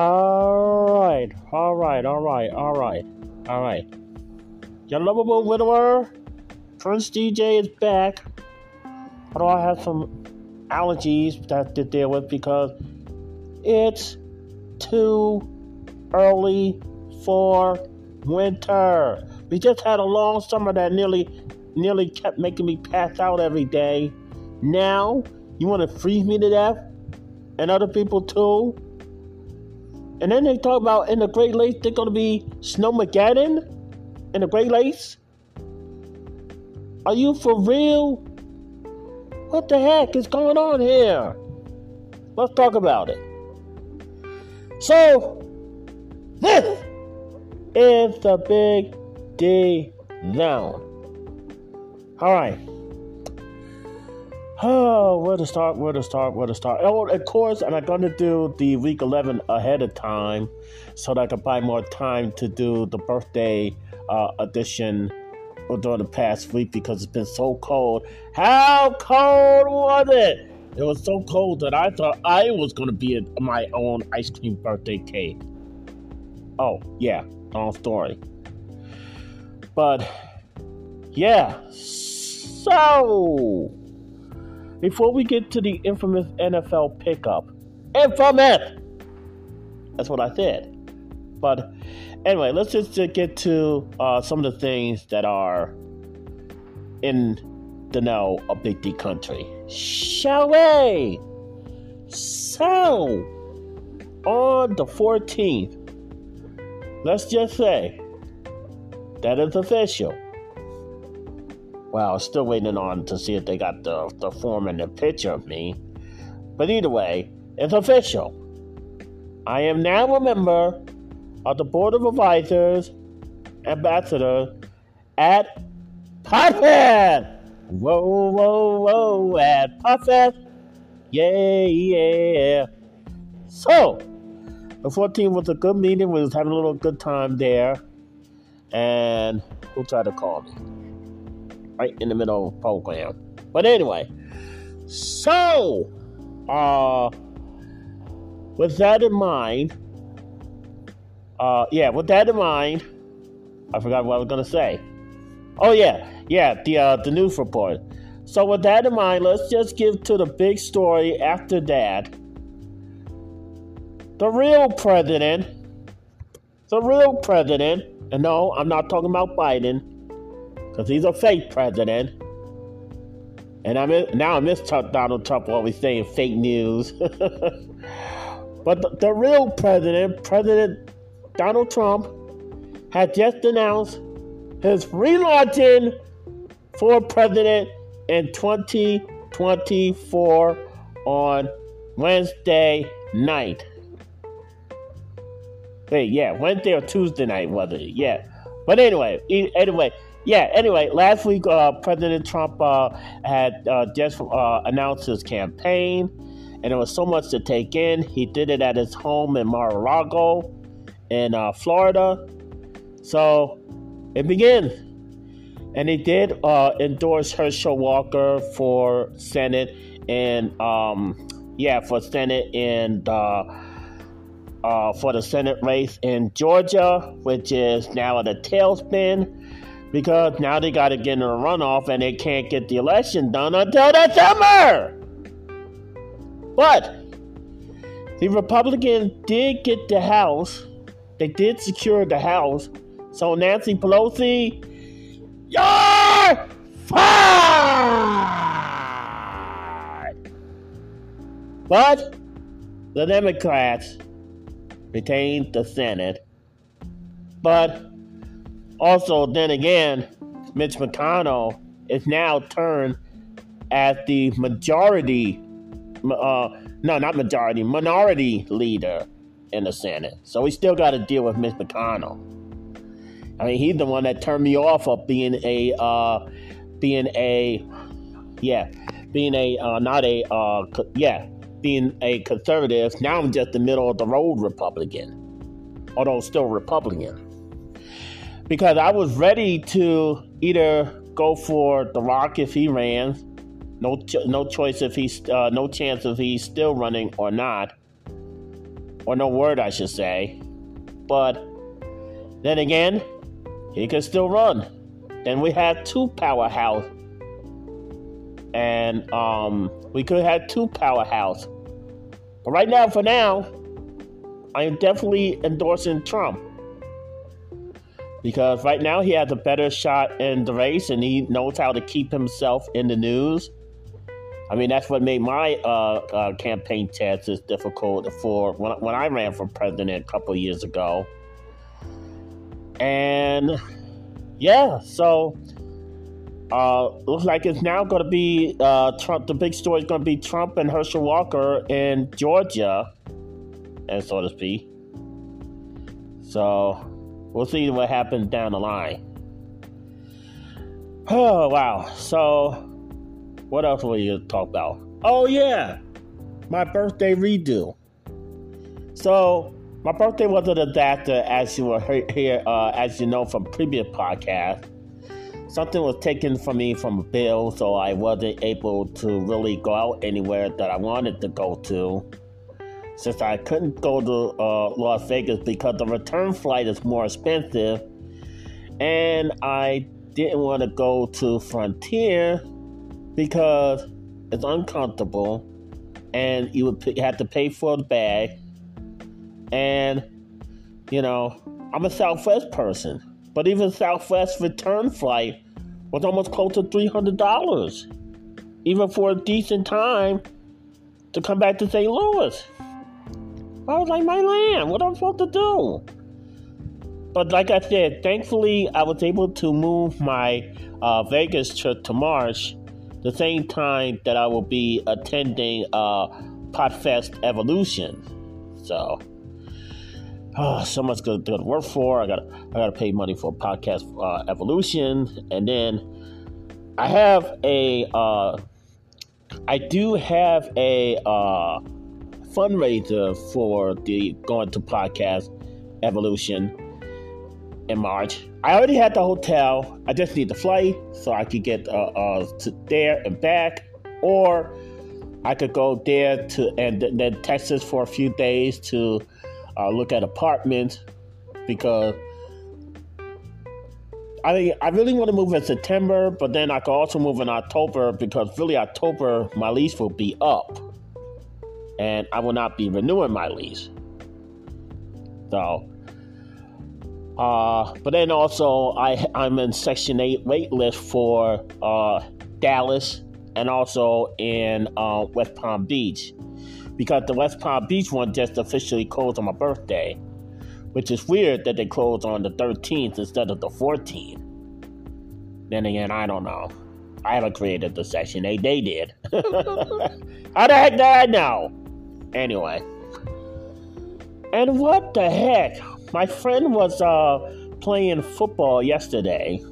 All right, all right, all right, all right, all right. Your lovable widower, Prince DJ, is back. Although I have some allergies that to deal with because it's too early for winter. We just had a long summer that nearly nearly kept making me pass out every day. Now you want to freeze me to death? And other people too? And then they talk about in the Great Lakes they're gonna be snowmageddon in the Great Lakes? Are you for real? What the heck is going on here? Let's talk about it. So, this is the big D now. All right. Oh, where to start? Where to start? Where to start? Oh, of course, and I'm gonna do the week 11 ahead of time, so that I can buy more time to do the birthday uh, edition during the past week because it's been so cold. How cold was it? It was so cold that I thought I was gonna be a, my own ice cream birthday cake. Oh yeah, long story. But yeah, so before we get to the infamous NFL pickup, infamous. That's what I said. But anyway, let's just get to uh, some of the things that are in the now of Big D country. Shall we? So, on the 14th, let's just say that is official. Well, still waiting on to see if they got the, the form and the picture of me. But either way, it's official. I am now a member of the Board of Advisors, Ambassador at Podfest. Whoa, whoa, whoa, at Podfest. Yeah, yeah. So, the 14th was a good meeting. We was having a little good time there. And who tried to call me? Right in the middle of the program. But anyway, so uh, with that in mind, uh, yeah, with that in mind, I forgot what I was gonna say. Oh yeah, yeah, the uh, the news report. So with that in mind, let's just give to the big story after that. The real president, the real president, and no, I'm not talking about Biden because he's a fake president. And I mean, now I miss Donald Trump always saying fake news. but the, the real president, President Donald Trump, had just announced his relaunching for president in 2024 on Wednesday night. Wait, yeah, Wednesday or Tuesday night, it? Yeah. But anyway, anyway, yeah, anyway, last week uh, President Trump uh, had uh, just uh, announced his campaign, and there was so much to take in. He did it at his home in Mar-a-Lago in uh, Florida. So it begins. And he did uh, endorse Herschel Walker for Senate and, um, yeah, for Senate and for the Senate race in Georgia, which is now at a tailspin because now they got to get in a runoff and they can't get the election done until December. But the Republicans did get the House, they did secure the House. So Nancy Pelosi, you're fired. But the Democrats retained the Senate. But also, then again, Mitch McConnell is now turned as the majority, uh, no, not majority, minority leader in the Senate. So we still got to deal with Mitch McConnell. I mean, he's the one that turned me off of being a, uh, being a, yeah, being a, uh, not a, uh, yeah, being a conservative. Now I'm just the middle of the road Republican, although still Republican because I was ready to either go for The Rock if he ran, no no choice if he's uh, no chance if he's still running or not. or no word, I should say. But then again, he could still run. Then we had two powerhouse, and um, we could have two powerhouse. But right now, for now, I am definitely endorsing Trump because right now he has a better shot in the race, and he knows how to keep himself in the news. I mean, that's what made my uh, uh, campaign chances difficult for when, when I ran for president a couple years ago. And yeah, so uh, looks like it's now going to be uh, Trump. The big story is going to be Trump and Herschel Walker in Georgia, and so to speak. So we'll see what happens down the line. Oh wow! So what else were you talk about? Oh, yeah, my birthday redo. So, my birthday was a disaster, as you were here, uh, as you know from previous podcasts. Something was taken from me from a bill, so I wasn't able to really go out anywhere that I wanted to go to. Since I couldn't go to uh, Las Vegas because the return flight is more expensive, and I didn't want to go to Frontier because it's uncomfortable and you would have to pay for the bag. And, you know, I'm a Southwest person, but even Southwest return flight was almost close to $300, even for a decent time to come back to St. Louis. I was like, my land, what am I supposed to do? But like I said, thankfully, I was able to move my uh, Vegas trip to March the same time that I will be attending uh, Podfest Evolution. So, oh, so much good, to work for. I got I got to pay money for Podcast uh, Evolution, and then I have a uh, I do have a uh, fundraiser for the going to Podcast Evolution in March. I already had the hotel. I just need the flight so I could get uh, uh, to there and back, or I could go there to and then Texas for a few days to uh, look at apartments because I I really want to move in September, but then I could also move in October because really October my lease will be up, and I will not be renewing my lease. So uh, but then also, I, I'm in Section 8 wait list for uh, Dallas and also in uh, West Palm Beach. Because the West Palm Beach one just officially closed on my birthday, which is weird that they closed on the 13th instead of the 14th. Then again, I don't know. I haven't created the Section 8, they did. How the heck did I know? Anyway. And what the heck? My friend was uh, playing football yesterday.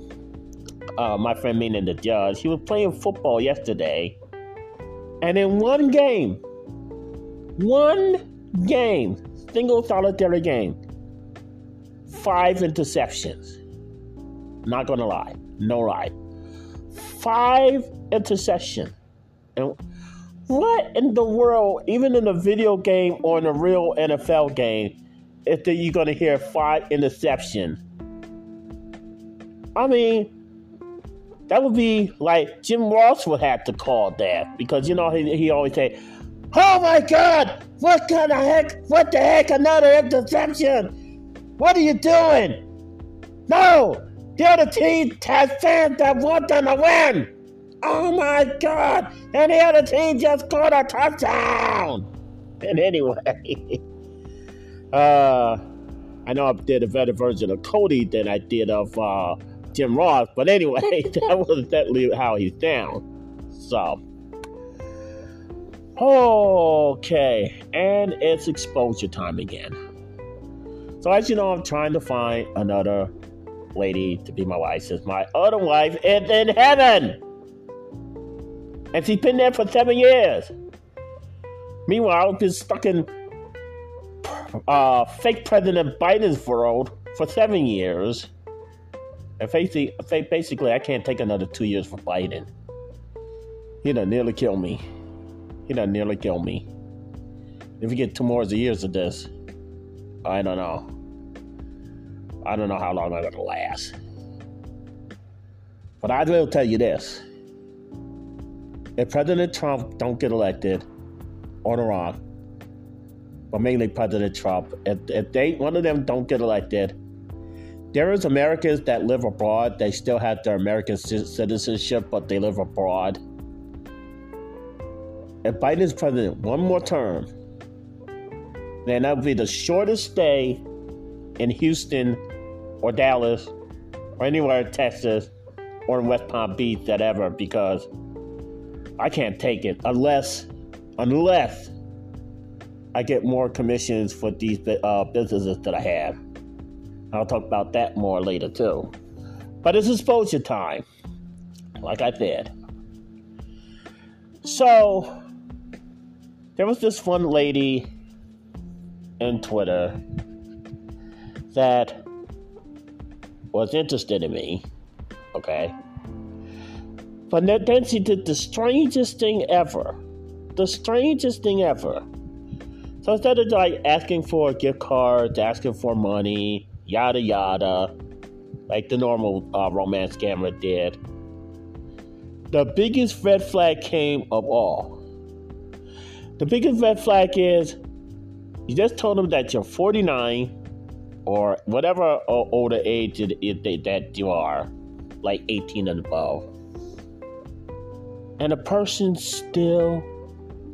Uh, my friend, meaning the judge, he was playing football yesterday. And in one game, one game, single solitary game, five interceptions. Not gonna lie, no lie. Five interceptions. What in the world, even in a video game or in a real NFL game, is that you're going to hear five interception. I mean, that would be like Jim Ross would have to call that because you know he, he always say, "Oh my God, what kind of heck? What the heck? Another interception? What are you doing? No, the other team has fans that want them to win. Oh my God! And here the other team just scored a touchdown. And anyway." Uh, I know I did a better version of Cody than I did of uh, Jim Ross, but anyway, that was definitely how he's down. So, okay, and it's exposure time again. So, as you know, I'm trying to find another lady to be my wife since my other wife is in heaven. And she's been there for seven years. Meanwhile, I've been stuck in uh, fake President Biden's world for seven years. And basically, basically, I can't take another two years for Biden. He done nearly killed me. He done nearly killed me. If we get two more years of this, I don't know. I don't know how long I'm gonna last. But I will tell you this. If President Trump don't get elected, or Iran, but mainly President Trump, if, if they one of them don't get elected, there is Americans that live abroad. They still have their American citizenship, but they live abroad. If Biden is president one more term, then that would be the shortest stay in Houston or Dallas or anywhere in Texas or in West Palm Beach that ever because I can't take it unless unless I get more commissions for these uh, businesses that I have. I'll talk about that more later too. But it's exposure time, like I said. So there was this one lady in Twitter that was interested in me. Okay. But then she did the strangest thing ever. The strangest thing ever. So instead of like asking for a gift card, asking for money, yada yada, like the normal uh, romance scammer did, the biggest red flag came of all. The biggest red flag is you just told them that you're 49 or whatever older age it, it, that you are, like 18 and above, and a person still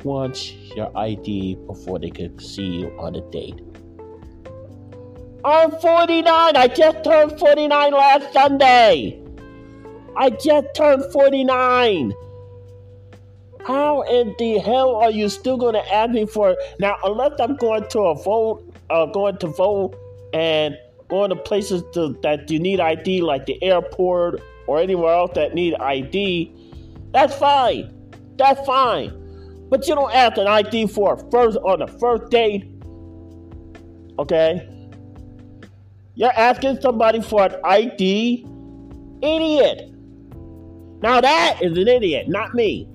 wants your ID before they can see you on a date. I'm 49. I just turned 49 last Sunday. I just turned 49. How in the hell are you still going to ask me for now? Unless I'm going to a vote, uh, going to vote and going to places to, that you need ID, like the airport or anywhere else that need ID, that's fine. That's fine. But you don't ask an ID for a first on the first date. Okay? You're asking somebody for an ID? Idiot. Now that is an idiot, not me.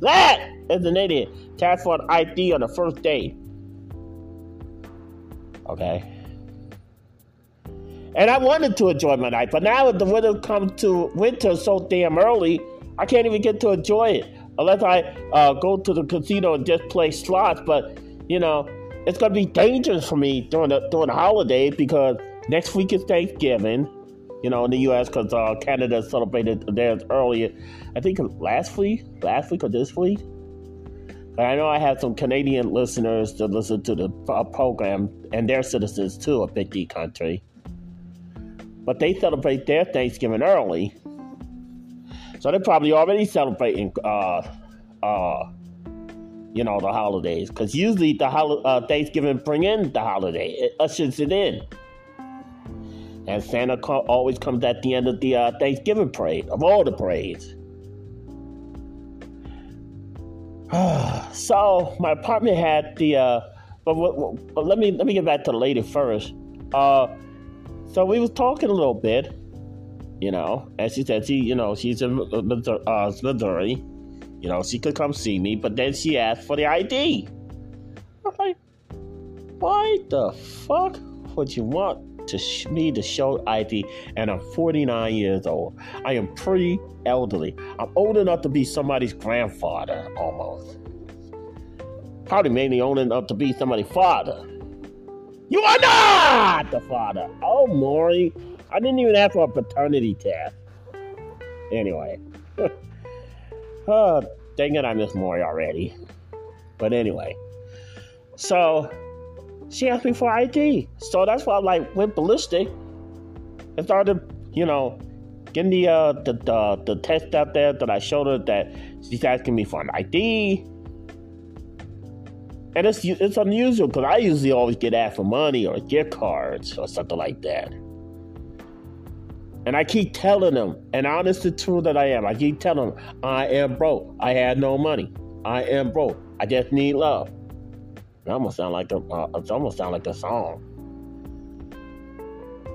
That is an idiot. To ask for an ID on the first date. Okay? And I wanted to enjoy my night, but now the winter comes to winter so damn early, I can't even get to enjoy it unless I uh, go to the casino and just play slots. But you know, it's gonna be dangerous for me during the during the holidays because next week is Thanksgiving. You know, in the U.S. because uh, Canada celebrated theirs earlier. I think last week, last week or this week. But I know I have some Canadian listeners to listen to the uh, program, and their citizens too, a big D country but they celebrate their Thanksgiving early. So they're probably already celebrating, uh, uh, you know, the holidays. Because usually the hol- uh, Thanksgiving bring in the holiday, it ushers it in. And Santa co- always comes at the end of the uh, Thanksgiving parade, of all the parades. so my apartment had the, uh, but, but, let me let me get back to the lady first. Uh, so we was talking a little bit, you know, and she said she, you know, she's in uh, Missouri, you know, she could come see me, but then she asked for the ID. I'm like, why the fuck would you want to sh- me to show ID? And I'm 49 years old. I am pretty elderly. I'm old enough to be somebody's grandfather almost. Probably mainly old enough to be somebody's father. You are not the father. Oh, Maury. I didn't even ask for a paternity test. Anyway. oh, dang it, I miss Maury already. But anyway. So, she asked me for ID. So that's why I like went ballistic and started, you know, getting the, uh, the, the, the test out there that I showed her that she's asking me for an ID and it's it's unusual because I usually always get asked for money or gift cards or something like that. And I keep telling them, and honest to truth that I am, I keep telling them, I am broke. I had no money. I am broke. I just need love. It almost sound like a, uh, it almost sound like a song.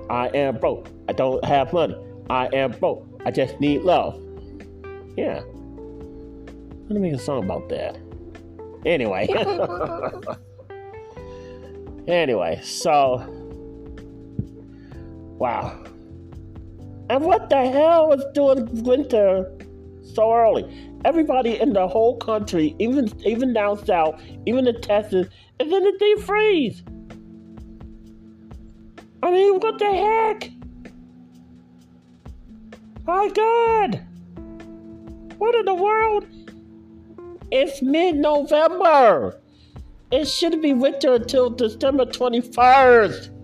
I am broke. I don't have money. I am broke. I just need love. Yeah. Let me make a song about that. Anyway. Anyway, so wow. And what the hell is doing winter so early? Everybody in the whole country, even even down south, even in Texas, is in the deep freeze. I mean, what the heck? My God! What in the world? It's mid November. It should be winter until December 21st.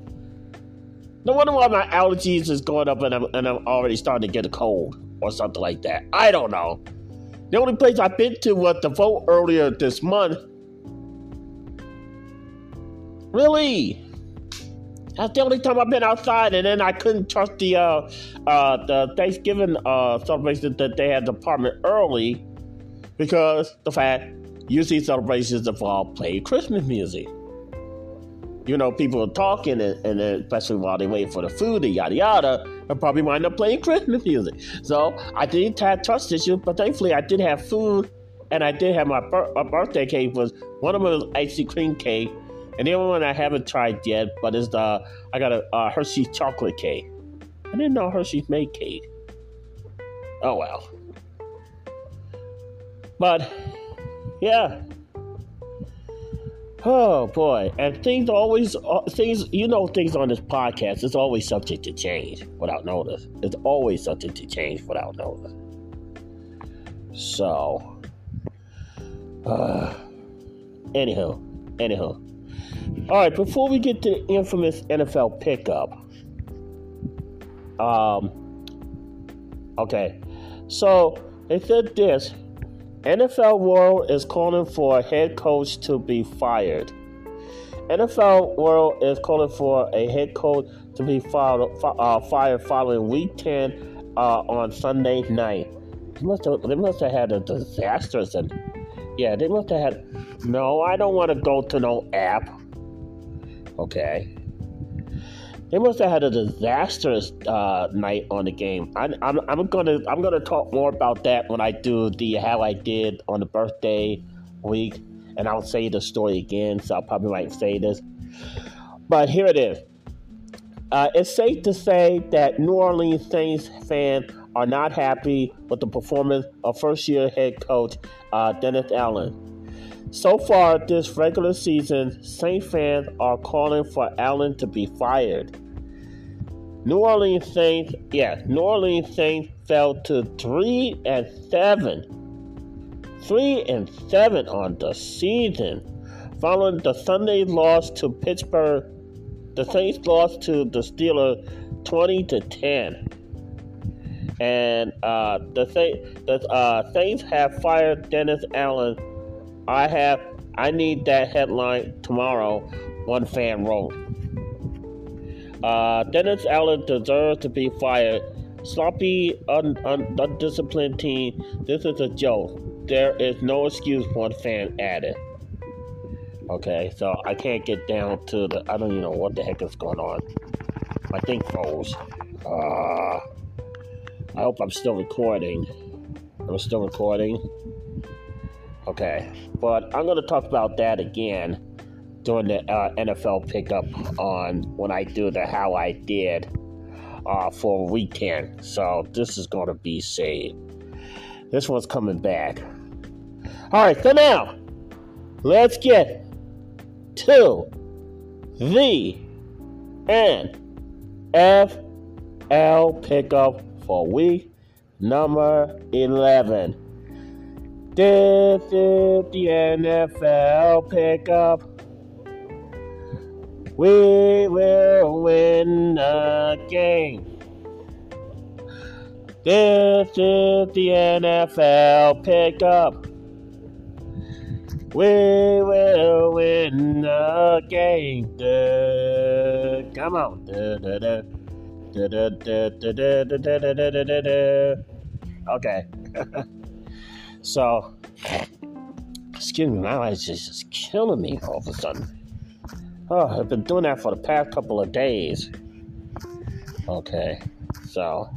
No wonder why my allergies is going up and I'm, and I'm already starting to get a cold or something like that. I don't know. The only place I've been to was the vote earlier this month. Really? That's the only time I've been outside, and then I couldn't trust the uh, uh, the Thanksgiving uh, celebration that they had the apartment early because the fact usually celebrations involve playing Christmas music. You know, people are talking, and, and especially while they wait for the food and yada yada, and probably wind up playing Christmas music. So I didn't have trust issues, but thankfully I did have food, and I did have my, my birthday cake was one of them was icy cream cake and the other one I haven't tried yet, but is the I got a Hershey's chocolate cake. I didn't know Hershey's made cake. Oh well. But yeah. Oh boy, and things always uh, things you know things on this podcast is always subject to change without notice. It's always subject to change without notice. So, uh, anyhow, anyhow, all right, before we get to the infamous NFL pickup, um, okay, so they said this NFL World is calling for a head coach to be fired. NFL World is calling for a head coach to be fired, uh, fired following Week 10 uh, on Sunday night. They must have, they must have had a disastrous and yeah, they must have had. No, I don't want to go to no app. Okay. They must have had a disastrous uh, night on the game. I, I'm, I'm gonna I'm gonna talk more about that when I do the how I did on the birthday week, and I'll say the story again. So I'll probably might say this, but here it is. Uh, it's safe to say that New Orleans Saints fans are not happy with the performance of first-year head coach uh, Dennis Allen. So far this regular season, Saint fans are calling for Allen to be fired. New Orleans Saints, yeah, New Orleans Saints fell to three and seven. Three and seven on the season. Following the Sunday loss to Pittsburgh, the Saints lost to the Steelers 20 to 10. And uh, the, Saints, the uh, Saints have fired Dennis Allen I have I need that headline tomorrow. One fan wrote. Uh, Dennis Allen deserves to be fired. Sloppy, un, un, undisciplined team. This is a joke. There is no excuse. One fan added. Okay, so I can't get down to the. I don't even know what the heck is going on. I think froze. Uh, I hope I'm still recording. I'm still recording. Okay, but I'm going to talk about that again during the uh, NFL pickup on when I do the how I did uh, for weekend. So this is going to be saved. This one's coming back. All right, so now let's get to the NFL pickup for week number 11. This is the NFL pickup. We will win the game. This is the NFL pickup. We will win the game. Duh, come on. Okay. So, excuse me, my eyes is just killing me all of a sudden. Oh, I've been doing that for the past couple of days. Okay, so.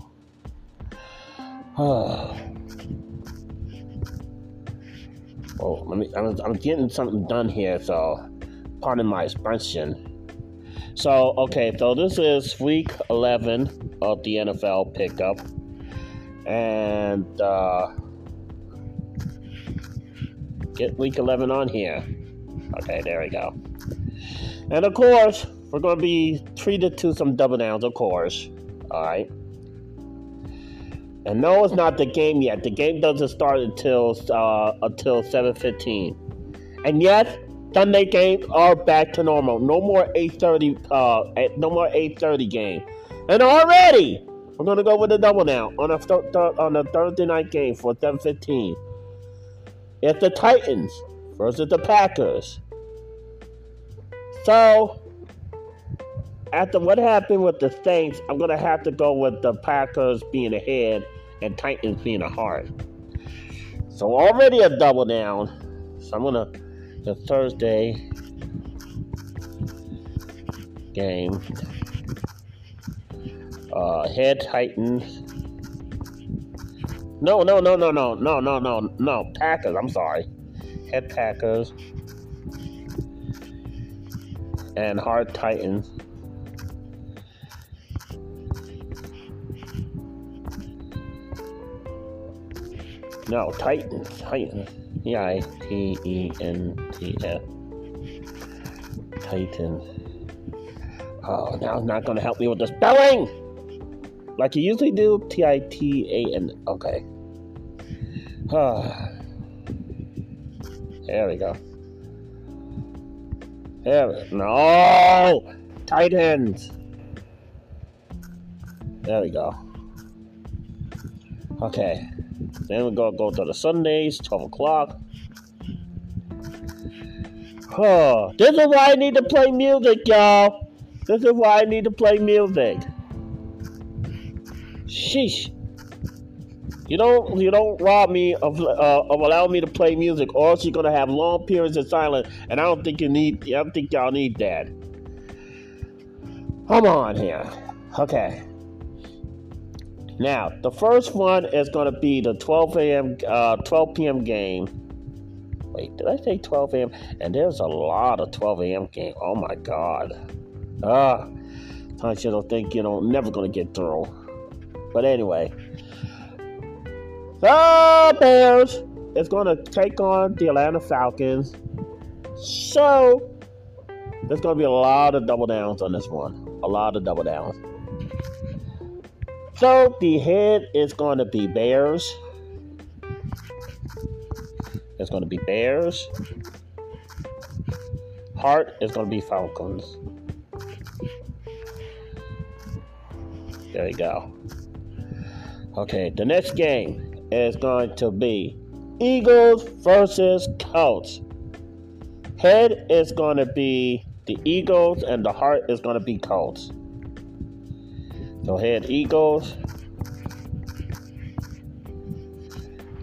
Oh. Let me. I'm, I'm getting something done here, so pardon my expression. So, okay, so this is week 11 of the NFL pickup. And, uh, get week 11 on here. Okay, there we go. And of course, we're going to be treated to some double downs, of course. All right. And no, it's not the game yet. The game doesn't start until uh, until 7:15. And yes, Sunday games are back to normal. No more 8:30. Uh, no more 8:30 game. And already, we're gonna go with a double now on a th- th- on a Thursday night game for 7:15. It's the Titans versus the Packers. So, after what happened with the Saints, I'm gonna have to go with the Packers being ahead and Titans being a heart. So already a double down. So I'm gonna the Thursday game. Uh, head Titans. No, no, no, no, no, no, no, no, no. Packers. I'm sorry. Head Packers and Heart Titans. No, Titans. Titans. E I T E N T S. Titan. Oh, now it's not going to help me with the spelling! Like you usually do. T I T A N. Okay. Ah. There we go. There. No! Titans! There we go. Okay. Then we're gonna go to the Sundays, 12 o'clock. Oh, this is why I need to play music, y'all. This is why I need to play music. Sheesh. You don't you don't rob me of uh, of allowing me to play music, or else you're gonna have long periods of silence, and I don't think you need. I don't think y'all need that. Come on here. Okay. Now, the first one is to be the 12 a.m. Uh, 12 p.m. game. Wait, did I say 12 a.m.? And there's a lot of 12 a.m. game. Oh my God. Ah, I should don't think you know never to get through. But anyway, the Bears is going to take on the Atlanta Falcons. So there's going to be a lot of double downs on this one. A lot of double downs. So the head is going to be Bears. It's going to be Bears. Heart is going to be Falcons. There you go. Okay, the next game is going to be Eagles versus Colts. Head is going to be the Eagles, and the heart is going to be Colts. So head Eagles.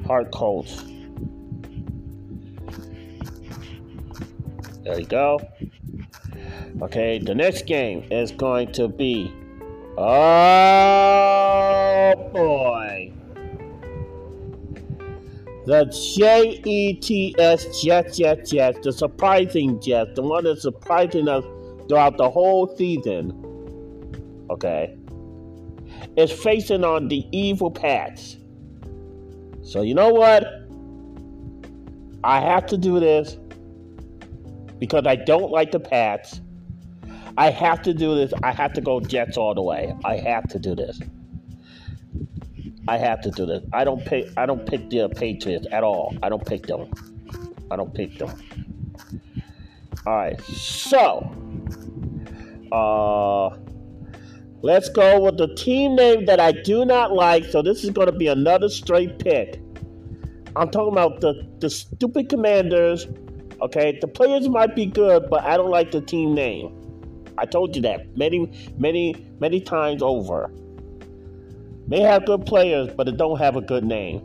Heart Colts. There you go. Okay, the next game is going to be. Oh boy. The J E T S Jets, Jets, Jets, the surprising Jets, the one that's surprising us throughout the whole season. Okay is facing on the evil Pats. So you know what? I have to do this because I don't like the Pats. I have to do this. I have to go Jets all the way. I have to do this. I have to do this. I don't pick. I don't pick the Patriots at all. I don't pick them. I don't pick them. All right. So, uh, Let's go with the team name that I do not like. So this is going to be another straight pick. I'm talking about the, the stupid commanders. Okay, the players might be good, but I don't like the team name. I told you that many, many, many times over. They have good players, but it don't have a good name.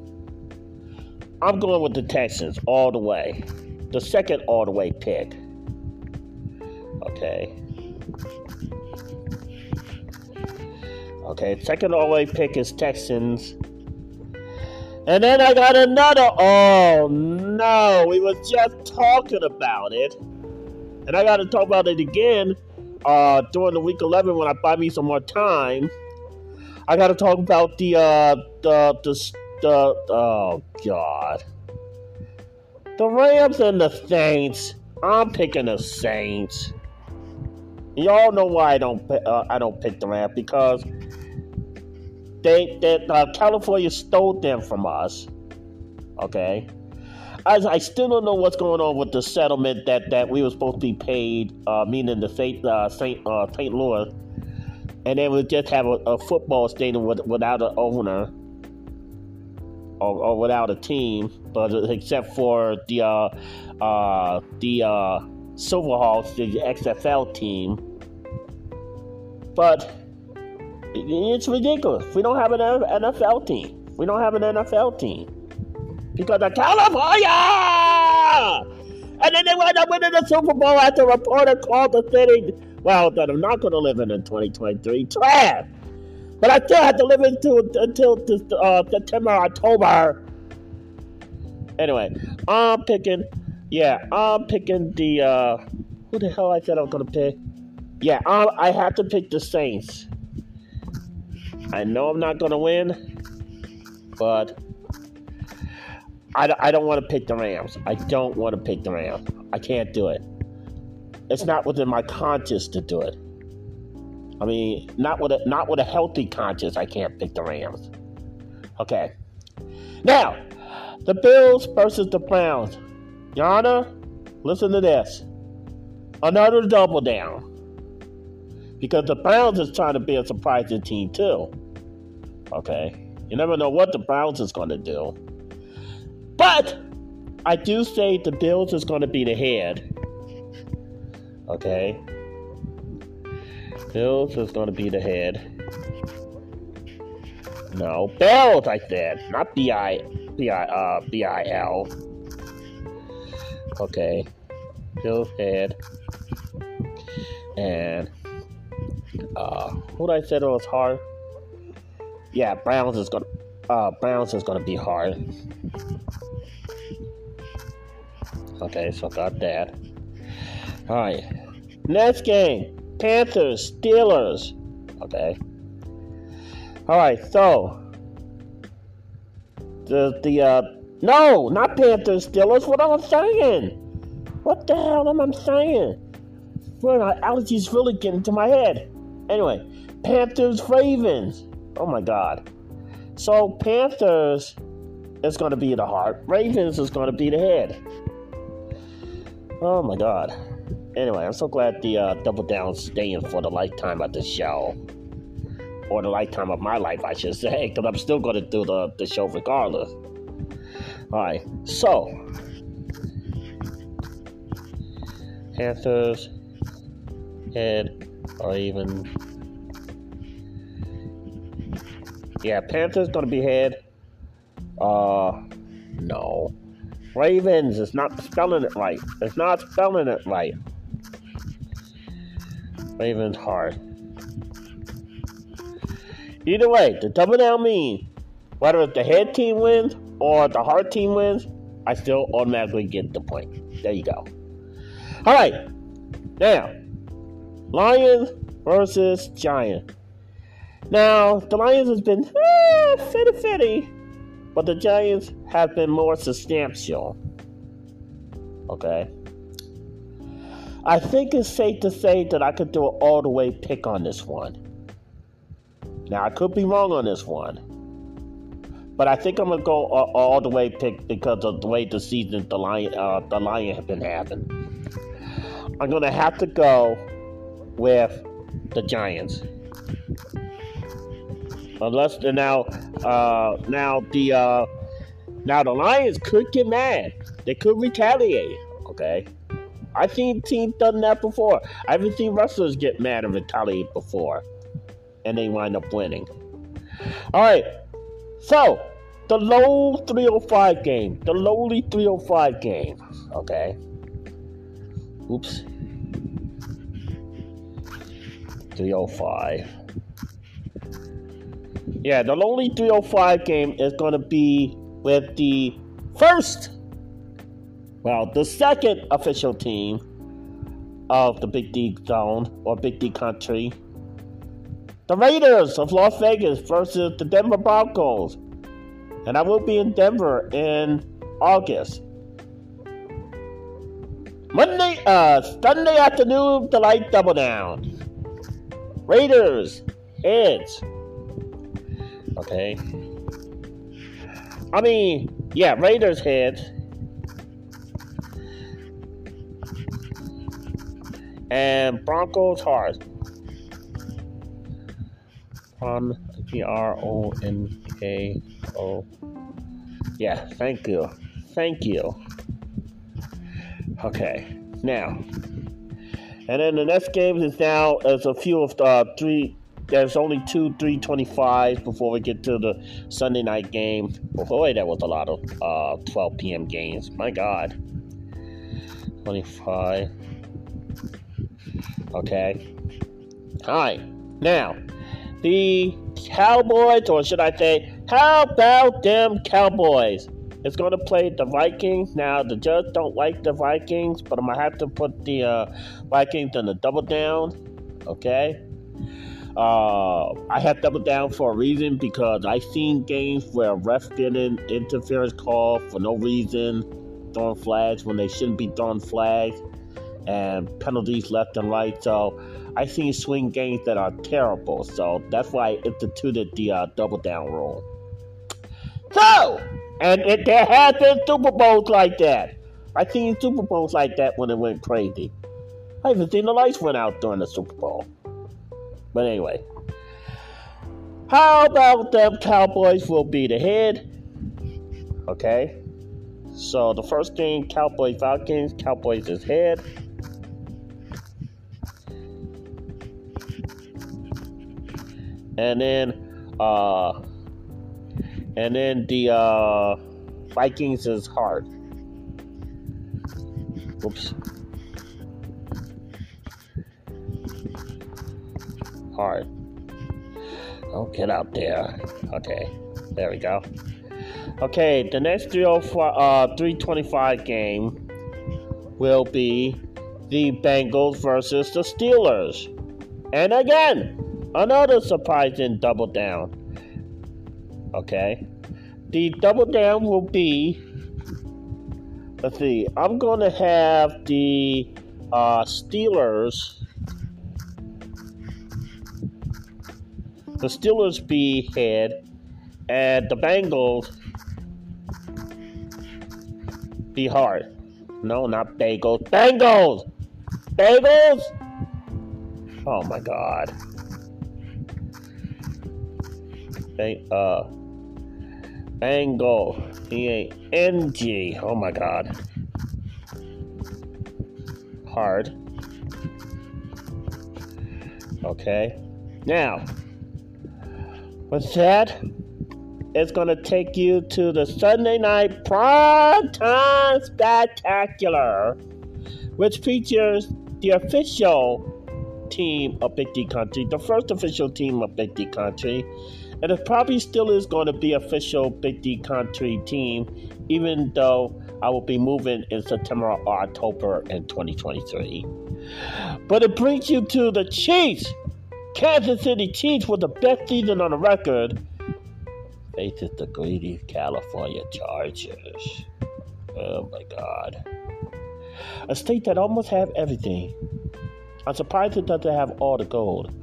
I'm going with the Texans all the way. The second all the way pick. Okay. Okay, second all the way pick is Texans. And then I got another. Oh no, we were just talking about it. And I got to talk about it again. Uh, during the week 11 when I buy me some more time, I got to talk about the, uh, the, the, the, oh, God. The Rams and the Saints. I'm picking the Saints. Y'all know why I don't uh, I don't pick the Rams because they that uh, California stole them from us. Okay, I, I still don't know what's going on with the settlement that, that we were supposed to be paid, uh, meaning the Saint uh, Saint uh, Saint Louis, and then we just have a, a football stadium with, without an owner or, or, without a team, but except for the uh, uh, the uh, Silverhawks, the XFL team. But it's ridiculous. We don't have an NFL team. We don't have an NFL team because of California. And then they wind up winning the Super Bowl after a reporter called the city, well, that I'm not going to live in in 2023. Trash. But I still have to live until until uh, September, October. Anyway, I'm picking. Yeah, I'm picking the. Uh, who the hell I said I was gonna pick? Yeah, i I have to pick the Saints. I know I'm not gonna win, but I, I don't want to pick the Rams. I don't want to pick the Rams. I can't do it. It's not within my conscience to do it. I mean, not with a not with a healthy conscience, I can't pick the Rams. Okay. Now, the Bills versus the Browns. Yana, listen to this. Another double down. Because the Browns is trying to be a surprising team too. Okay. You never know what the Browns is going to do. But I do say the Bills is going to be the head. Okay. Bills is going to be the head. No, Bills, I said, not B I B I uh B I L. Okay, Bills head, and uh, what I said was hard. Yeah, Browns is gonna uh Browns is gonna be hard. Okay, so got that. All right, next game. Panthers, Steelers. Okay. All right, so the the uh no, not Panthers, Steelers. What am I saying? What the hell am I saying? Well, my allergies really getting to my head. Anyway, Panthers, Ravens. Oh my God. So Panthers is going to be the heart. Ravens is going to be the head. Oh my God. Anyway, I'm so glad the uh, Double Down's staying for the lifetime of the show. Or the lifetime of my life, I should say, because I'm still going to do the, the show regardless. Alright, so. Panthers, head, or even. Yeah, Panthers to be head. Uh, no. Ravens is not spelling it right. It's not spelling it right. Ravens hard. Either way, the double down mean whether the head team wins or the heart team wins, I still automatically get the point. There you go. All right, now Lions versus Giants. Now the Lions has been eh, fitty fitty, but the Giants have been more substantial. Okay. I think it's safe to say that I could do an all the way pick on this one. Now, I could be wrong on this one. But I think I'm gonna go all, the way pick because of the way the season the lion uh, the lion have been having. I'm gonna have to go with the Giants. Unless the now uh, now the uh, now the Lions could get mad. They could retaliate. Okay. I've seen teams done that before. I haven't seen wrestlers get mad and retaliate before, and they wind up winning. All right, so the low 305 game, the lowly 305 game. Okay. Oops. 305. Yeah, the lowly 305 game is going to be with the first well, the second official team of the Big D zone or Big D country. The Raiders of Las Vegas versus the Denver Broncos. And I will be in Denver in August. Monday, uh, Sunday afternoon, the light double down. Raiders, heads. Okay. I mean, yeah, Raiders heads. And Broncos hearts. On um, P R O N K O. Yeah, thank you. Thank you. Okay, now. And then the next game is now as a few of the three. There's only two 325 before we get to the Sunday night game. Boy, that was a lot of uh, 12 p.m. games. My God. 25. Okay. All right. Now, the Cowboys, or should I say, how about them Cowboys? It's going to play the Vikings. Now, the judge don't like the Vikings, but I'm going to have to put the uh, Vikings in the double down. Okay? Uh, I have double down for a reason because I've seen games where refs getting interference call for no reason, throwing flags when they shouldn't be throwing flags, and penalties left and right. So I've seen swing games that are terrible. So that's why I instituted the uh, double down rule. So, and it, there have been Super Bowls like that. I seen Super Bowls like that when it went crazy. I even seen the lights went out during the Super Bowl. But anyway, how about them Cowboys will be the head? Okay. So the first game, Cowboys Falcons. Cowboys is head. And then uh and then the uh, Vikings is hard. Oops. Hard. Oh, get out there. Okay, there we go. Okay, the next 305, uh, 325 game will be the Bengals versus the Steelers. And again, another surprising double down. Okay. The double down will be. Let's see. I'm going to have the uh, Steelers. The Steelers be head, and the Bengals be hard. No, not bagels. Bengals! Bagels! Oh my god. Okay, uh. Angle. E-A-N-G. Oh my god. Hard. Okay. Now, with that, it's going to take you to the Sunday night prime time spectacular, which features the official team of Big D Country, the first official team of Big D Country, and it probably still is going to be official Big D Country team, even though I will be moving in September or October in 2023. But it brings you to the Chiefs. Kansas City Chiefs with the best season on the record faces the greedy California Chargers. Oh my God. A state that almost have everything. I'm surprised it doesn't have all the gold.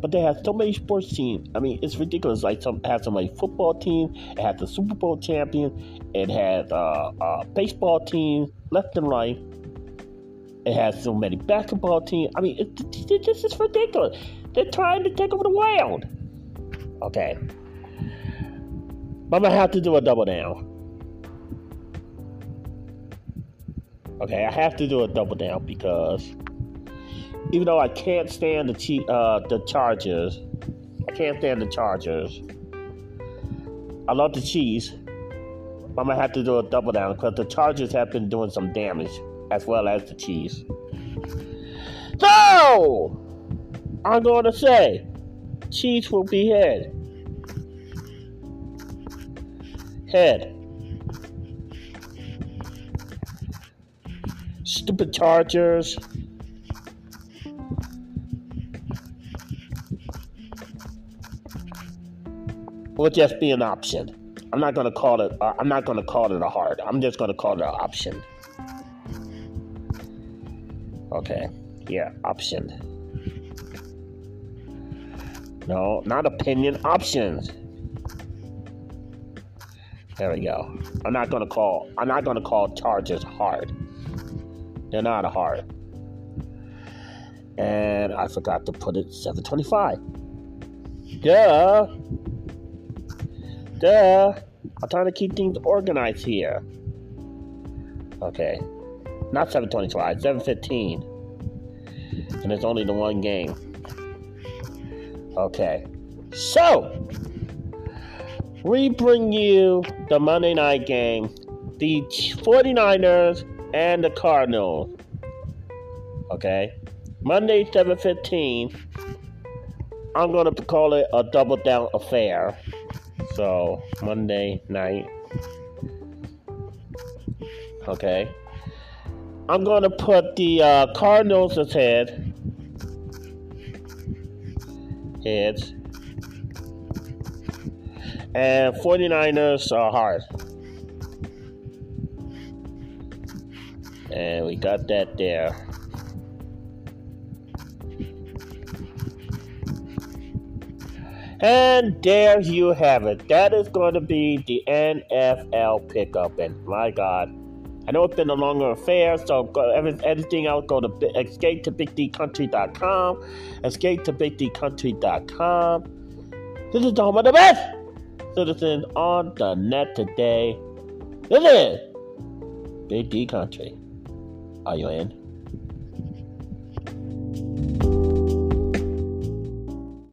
But they have so many sports teams. I mean, it's ridiculous. Like some has so many football teams. It has the Super Bowl champion. It has uh, uh, baseball teams left and right. It has so many basketball teams. I mean, it, this is ridiculous. They're trying to take over the world. Okay. I'm gonna have to do a double down. Okay, I have to do a double down because even though I can't stand the uh, the Chargers, I can't stand the Chargers. I love the Chiefs. I'm gonna have to do a double down because the Chargers have been doing some damage as well as the Chiefs. So I'm going to say Chiefs will be head. Head. Stupid Chargers. Will just be an option. I'm not gonna call it. Uh, I'm not gonna call it a hard. I'm just gonna call it an option. Okay. Yeah, option. No, not opinion. Options. There we go. I'm not gonna call. I'm not gonna call charges hard. They're not hard. And I forgot to put it 725. Duh. Duh. I'm trying to keep things organized here. Okay. Not 725, 715. And it's only the one game. Okay. So, we bring you the Monday night game, the 49ers and the Cardinals. Okay. Monday, 715. I'm going to call it a double down affair. So, Monday night. Okay. I'm going to put the uh, Cardinals as head. Heads. And 49ers are hard. And we got that there. And there you have it. That is going to be the NFL pickup. And my God, I know it's been a longer affair, so go, everything else, go to escape to bigdcountry.com. Escape to bigdcountry.com. This is the home of the best citizens on the net today. This is Big D Country. Are you in?